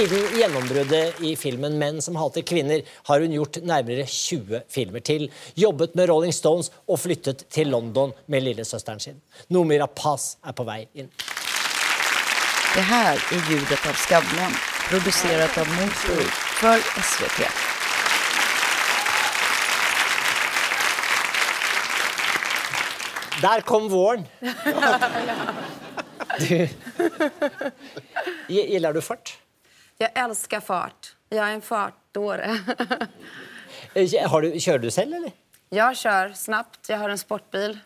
Siden gjennombruddet i filmen 'Menn som hater kvinner' har hun gjort nærmere 20 filmer til, jobbet med Rolling Stones og flyttet til London med lillesøsteren sin. Noomi Rapace er på vei inn. Det här är ljudet av Skavlan, producerat av Motor för SVT. Der kom våren! Du, gillar du fart? Jag älskar fart. Jag är en fartdåre. Har du, kjører du selv, eller? Jag kör snabbt. Jag har en sportbil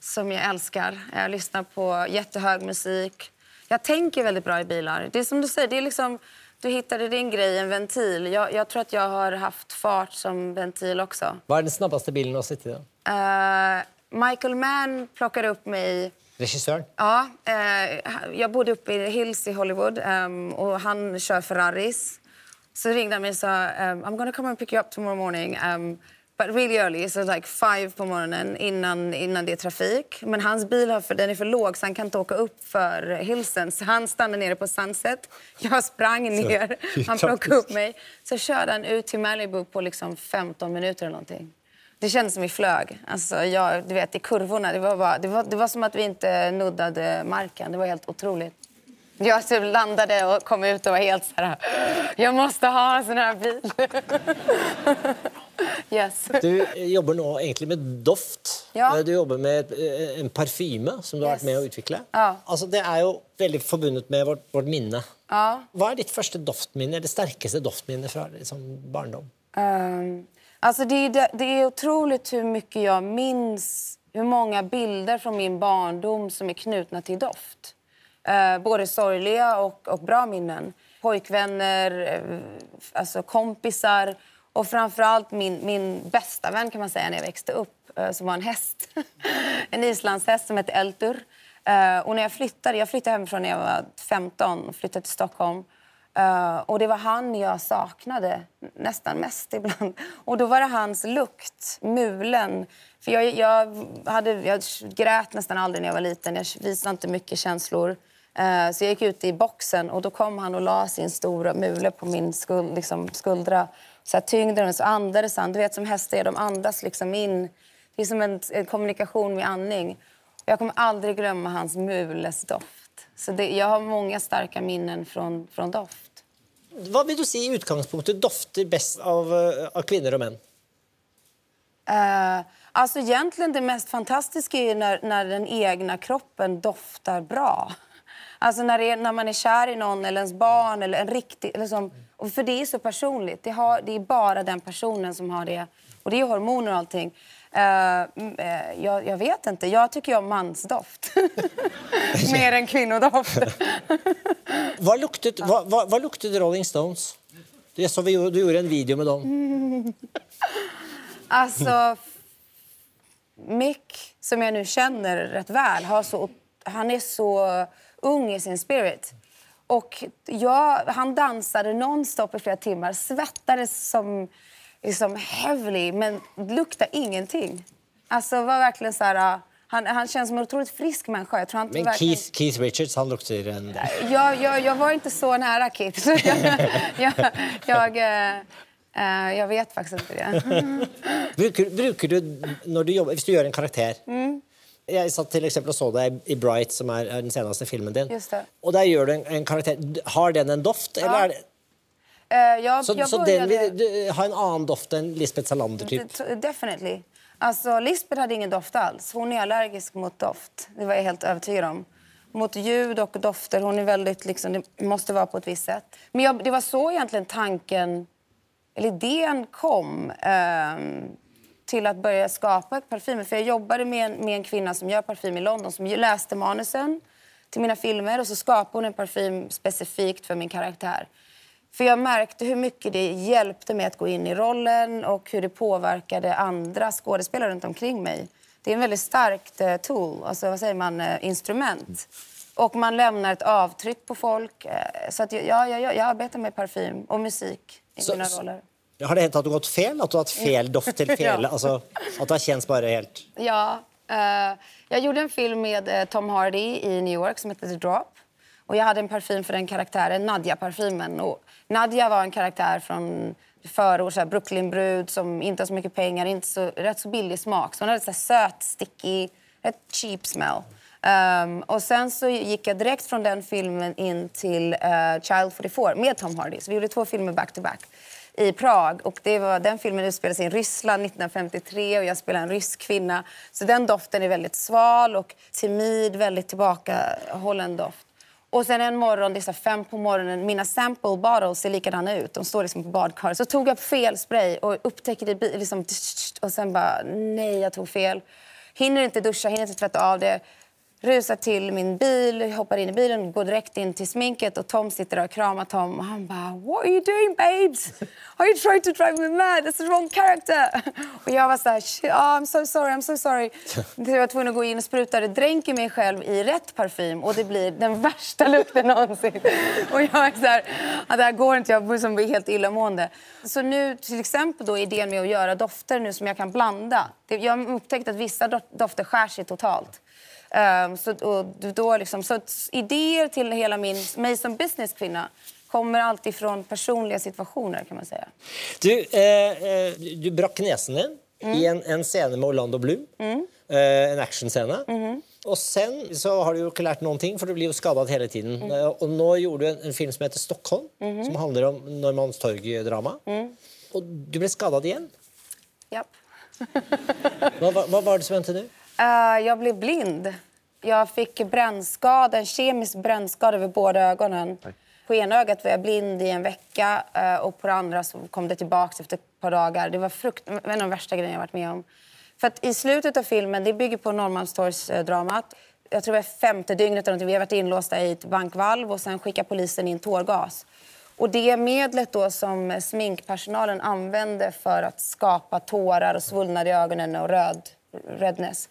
som jag älskar. Jag lyssnar på jättehög musik. Jag tänker väldigt bra i bilar. Det är som du säger, det är liksom, du hittade din grej, en ventil. Jag, jag tror att jag har haft fart som ventil också. Hva er den snabbeste bilen du har i? da? Eh, Michael Mann plockade upp mig Regissøren? Ja, eh, jag bodde uppe i Hills i Hollywood ehm, och han kör Ferraris. Så ringde han mig och sa ehm, I'm gonna come and pick you up tomorrow morning. Um, but really early, so like five på morgonen innan, innan det är trafik. Men hans bil har för, den är för låg så han kan inte åka upp för Hillsen. Så han stannade nere på Sunset. Jag sprang ner. Han plockade upp mig. Så körde han ut till Malibu på liksom 15 minuter eller någonting. Det kändes som vi flög. Alltså, jag, du vet, I kurvorna. Det var, bara, det, var, det var som att vi inte nuddade marken. Det var helt otroligt. Jag typ landade och kom ut och var helt så här... Jag måste ha en sån här bil. yes. Du jobber nå egentlig med doft. Ja. Du jobber med eh, en parfyme som du har Yes. vært med å utvikle. Ja. Altså, det er jo veldig forbundet med vårt, vårt minne. Ja. Hva er ditt første doftminne, eller sterkeste doftminne fra liksom, barndom? Ehm, alltså det, är, det, är otroligt hur mycket jag minns, hur många bilder från min barndom som är knutna till doft. Eh, både sorgliga och, och bra minnen. Pojkvänner, eh, alltså kompisar och framförallt min, min bästa vän kan man säga när jag växte upp, eh, som var en häst. en islandshäst som hette Eltur. Eh, och när jag flyttade, jag flyttade hemifrån när jag var 15 och flyttade till Stockholm. Uh, och det var han jag saknade nästan mest ibland. Och då var det hans lukt, mulen. För jag, jag, hade, jag grät nästan aldrig när jag var liten. Jag visade inte mycket känslor. Uh, så jag gick ut i boxen och då kom han och la sin stora mule på min skuld, liksom, skuldra. Så jag tyngde så andades han. Du vet som hästar är, de andas liksom in. Det är som en, en kommunikation med andning. Jag kommer aldrig glömma hans mules doft. Så det, jag har många starka minnen från, från doft. Hva vil du si i utgangspunktet dofter best av, eh, av kvinner og menn? Eh, alltså egentligen det mest fantastiska är när, när den egna kroppen doftar bra. Alltså när, är, när man är kär i någon eller ens barn eller en riktig... Eller som, och för det är så personligt. Det, har, det är bara den personen som har det. Och det är hormoner och allting. Mm, eh, jag, jag vet inte. Jag tycker ju om mansdoft. Mer än kvinnodoft. Hva luktet, hva, hva, hva luktet Rolling Stones? Jeg så vi, du gjorde en video med dem. Alltså, Mick, som jag nu känner rätt väl, har så, han är så ung i sin spirit. Och jag, han dansade nonstop i flera timmar, svettades som liksom heavily, men luktade ingenting. Alltså var verkligen så här... Han, han känns som en otroligt frisk människa. Jag tror han Men verkligen... Keith, Keith Richards han en del. jag, jag, jag var inte så nära Kit. Så jag, jag, jag, eh, eh, jag vet faktiskt inte det. Bruker, bruker du, når du jobber, Hvis du gjør en karakter Mm. Jeg satt til eksempel og så deg i Bright, som er den seneste filmen din. Just det. Og der gjør du en, en karakter. Har den en doft? Eller det, Eh, jag, så jag så den började- vil du, ha en annen doft enn Lisbeth Salander? Typ. Definitely. Alltså, Lisbeth hade ingen doft alls. Hon är allergisk mot doft. Det var jag helt övertygad om. Mot ljud och dofter. Hon är väldigt, liksom, det måste vara på ett visst sätt. Men jag, det var så egentligen tanken, eller idén kom ehm, till att börja skapa parfymer. För jag jobbade med en, med en kvinna som gör parfym i London som läste manusen till mina filmer och så skapade hon en parfym specifikt för min karaktär. För jag märkte hur mycket det hjälpte mig att gå in i rollen och hur det påverkade andra skådespelare runt omkring mig. Det är en väldigt starkt eh, tool, alltså vad säger man, eh, instrument. Och man lämnar ett avtryck på folk. Eh, så att jag, ja, jag, jag arbetar med parfym och musik i Så- mina så- roller. Har det hendt at du gått fel? At du har hatt fel doft til fel? Ja. altså, at det har kjents bare helt Ja, eh, jag gjorde en film med Tom Hardy i New York som heter The Drop. Och jag hade en parfym för den karaktären, Nadja-parfymen. Och Nadja var en karaktär från förort, Brooklynbrud som inte har så mycket pengar, inte så, rätt så billig smak. Så hon hade så här söt, sticky, rätt cheap smell. Um, och sen så gick jag direkt från den filmen in till uh, Child 44 med Tom Hardy. Så vi gjorde två filmer back to back i Prag. Och det var, den filmen utspelade sig i Ryssland 1953 och jag spelar en rysk kvinna. Så den doften är väldigt sval och timid, väldigt tillbakahållen doft. Och sen en morgon, det är fem på morgonen, mina sample bottles ser likadana ut. De står liksom på badkaret. Så tog jag fel spray och upptäckte det liksom, och sen bara, nej jag tog fel. Hinner inte duscha, hinner inte tvätta av det rusar till min bil, hoppar in i bilen går direkt in till sminket och Tom sitter där och kramar Tom och han bara What are you doing babes? Are you trying to drive me mad? It's the wrong character! Och jag var så här, oh, I'm so sorry, I'm so sorry. Jag var tvungen att gå in och spruta det, dränker mig själv i rätt parfym och det blir den värsta lukten någonsin. Och jag är så här, det här går inte, jag blir helt illamående. Så nu till exempel då idén med att göra dofter nu som jag kan blanda. Jag har upptäckt att vissa dofter skär sig totalt. Um, så, och då liksom, så idéer till hela min, mig som businesskvinna kommer alltid från personliga situationer kan man säga. Du, eh, eh du brakk din mm. i en, en scen med Orlando Bloom. Mm. Eh, en actionscen. Mm. Och sen så har du ju inte lärt någonting för du blir ju skadad hela tiden. Mm. Eh, och nu gjorde du en, en, film som heter Stockholm mm. som handlar om Norrmalmstorg-drama. Mm. Och du blev skadad igen. Japp. vad, vad, vad var det som hände nu? Uh, jag blev blind. Jag fick brännskada, en kemisk brännskada över båda ögonen. Nej. På ena ögat var jag blind i en vecka uh, och på det andra så kom det tillbaka efter ett par dagar. Det var frukt, en av de värsta grejerna jag varit med om. För att i slutet av filmen, det bygger på Norrmalmstorgsdramat. Jag tror det var femte dygnet vi har varit inlåsta i ett bankvalv och sen skickar polisen in tårgas. Och det medlet då som sminkpersonalen använde för att skapa tårar och svullnad i ögonen och röd redness.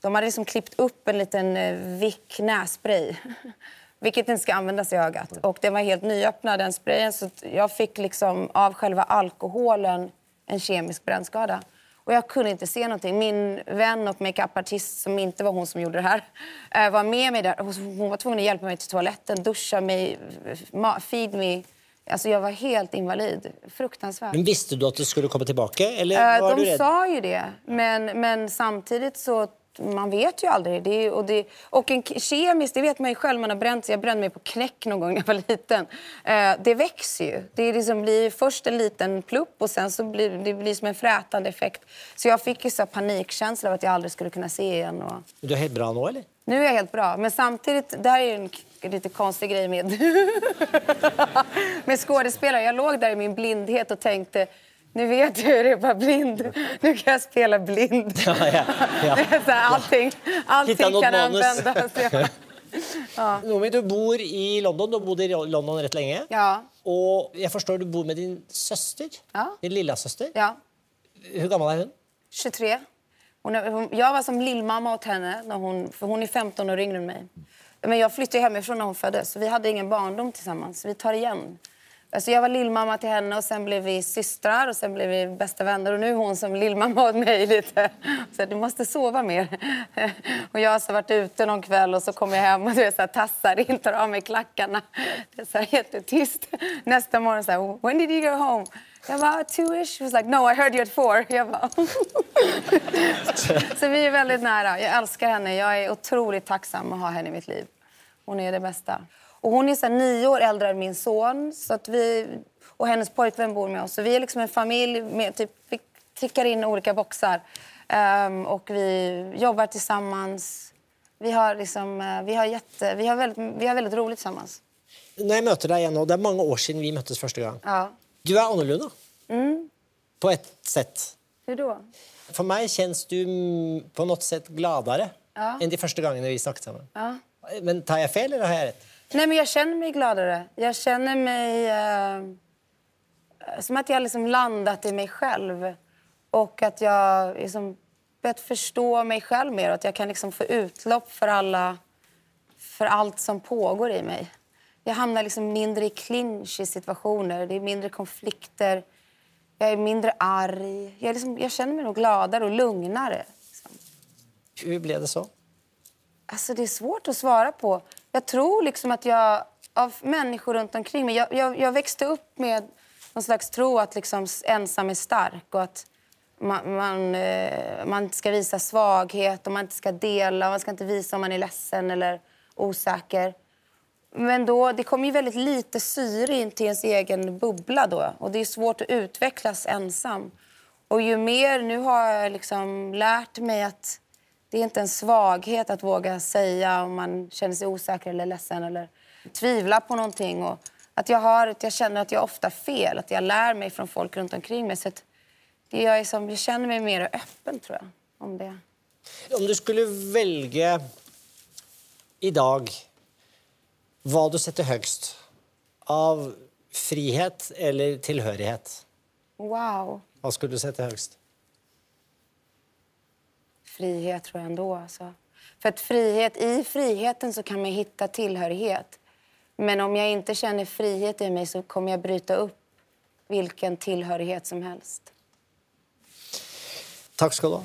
De hade liksom klippt upp en liten eh, vick nässpray. Vilket inte ska användas i ögat. Och den var helt nyöppnad, den sprayen. Så jag fick liksom av själva alkoholen en kemisk brännskada. Och jag kunde inte se någonting. Min vän och makeupartist, som inte var hon som gjorde det här, eh, var med mig där. Hon var tvungen att hjälpa mig till toaletten, duscha mig, feed me Alltså jag var helt invalid. Fruktansvärt. Men visste du att du skulle komma tillbaka? Eller äh, var de du rädd? sa ju det. Men, men samtidigt så man vet ju aldrig. Det och, det, och en kemiskt, det vet man ju själv, man har bränt sig. Jag brände mig på knäck någon gång när jag var liten. Eh, det växer ju. Det liksom blir först en liten plupp och sen så blir det blir som en frätande effekt. Så jag fick ju så panikkänsla av att jag aldrig skulle kunna se igen. Och... Du är helt bra nu eller? Nu är jag helt bra. Men samtidigt, det här är en lite konstig grej med, med skådespelare. Jag låg där i min blindhet och tänkte nu vet jag hur det är att vara blind. Nu kan jag spela blind. Ja, ja, ja. Här, allting allting kan användas. Ja. Ja. Nomi, du bor i London. Du har bott i London rätt länge. Ja. Och jag förstår att du bor med din syster. Ja. Din lilla syster. Ja. Hur gammal är hon? 23. Hon hon, jag var som lillmamma åt henne, när hon, för hon är 15 år yngre än mig. Men jag flyttade hemifrån när hon föddes, så vi hade ingen barndom tillsammans. Vi tar igen. Alltså jag var lillmamma till henne och sen blev vi systrar och sen blev vi bästa vänner. Och nu är hon som lillmamma åt mig lite. Så du måste sova mer. Och jag har alltså varit ute någon kväll och så kommer jag hem och det är så här, tassar in, tar av mig klackarna. Det är så här jättetyst. Nästa morgon så här, when did you go home? Jag bara, two-ish. She was like, no, I heard you at four. Jag bara... så vi är väldigt nära. Jag älskar henne. Jag är otroligt tacksam att ha henne i mitt liv. Hon är det bästa. Och hon är så nio år äldre än min son. Så att vi, och hennes pojkvän bor med oss. Så vi är liksom en familj. Med, typ, vi tickar in olika boxar. Um, och vi jobbar tillsammans. Vi har, liksom, uh, vi har, jätte, vi har, väldigt, vi har väldigt roligt tillsammans. När jag möter dig igen, och det är många år sedan vi möttes första gången. Ja. Du är annorlunda. Mm. På ett sätt. Hur då? För mig känns du på något sätt gladare ja. än de första gångerna vi snackade samman. Ja. Men tar jag fel eller har jag rätt? Nej, men jag känner mig gladare. Jag känner mig eh, som att jag liksom landat i mig själv. Och att jag liksom börjat förstå mig själv mer och att jag kan liksom få utlopp för, alla, för allt som pågår i mig. Jag hamnar liksom mindre i clinch i situationer. Det är mindre konflikter. Jag är mindre arg. Jag, liksom, jag känner mig nog gladare och lugnare. Liksom. Hur blev det så? Alltså, det är svårt att svara på. jag tror liksom att jag, av människor runt omkring mig, jag, jag, jag växte upp med någon slags tro att liksom ensam är stark och att man, man, eh, man inte ska visa svaghet och man inte ska dela, man ska inte visa om man är ledsen eller osäker. Men då, det kommer ju väldigt lite syre in till ens egen bubbla då och det är svårt att utvecklas ensam. Och ju mer, nu har jag liksom lärt mig att det är inte en svaghet att våga säga om man känner sig osäker eller ledsen eller tvivlar på någonting. Och att jag, har, att jag känner att jag ofta har fel, att jag lär mig från folk runt omkring mig. Så att jag, är som, jag känner mig mer öppen tror jag, om det. Om du skulle välja idag vad du sätter högst av frihet eller tillhörighet, Wow. vad skulle du sätta högst? Frihet tror jag ändå. Alltså. För att frihet, i friheten så kan man hitta tillhörighet. Men om jag inte känner frihet i mig så kommer jag bryta upp vilken tillhörighet som helst. Tack ska du ha.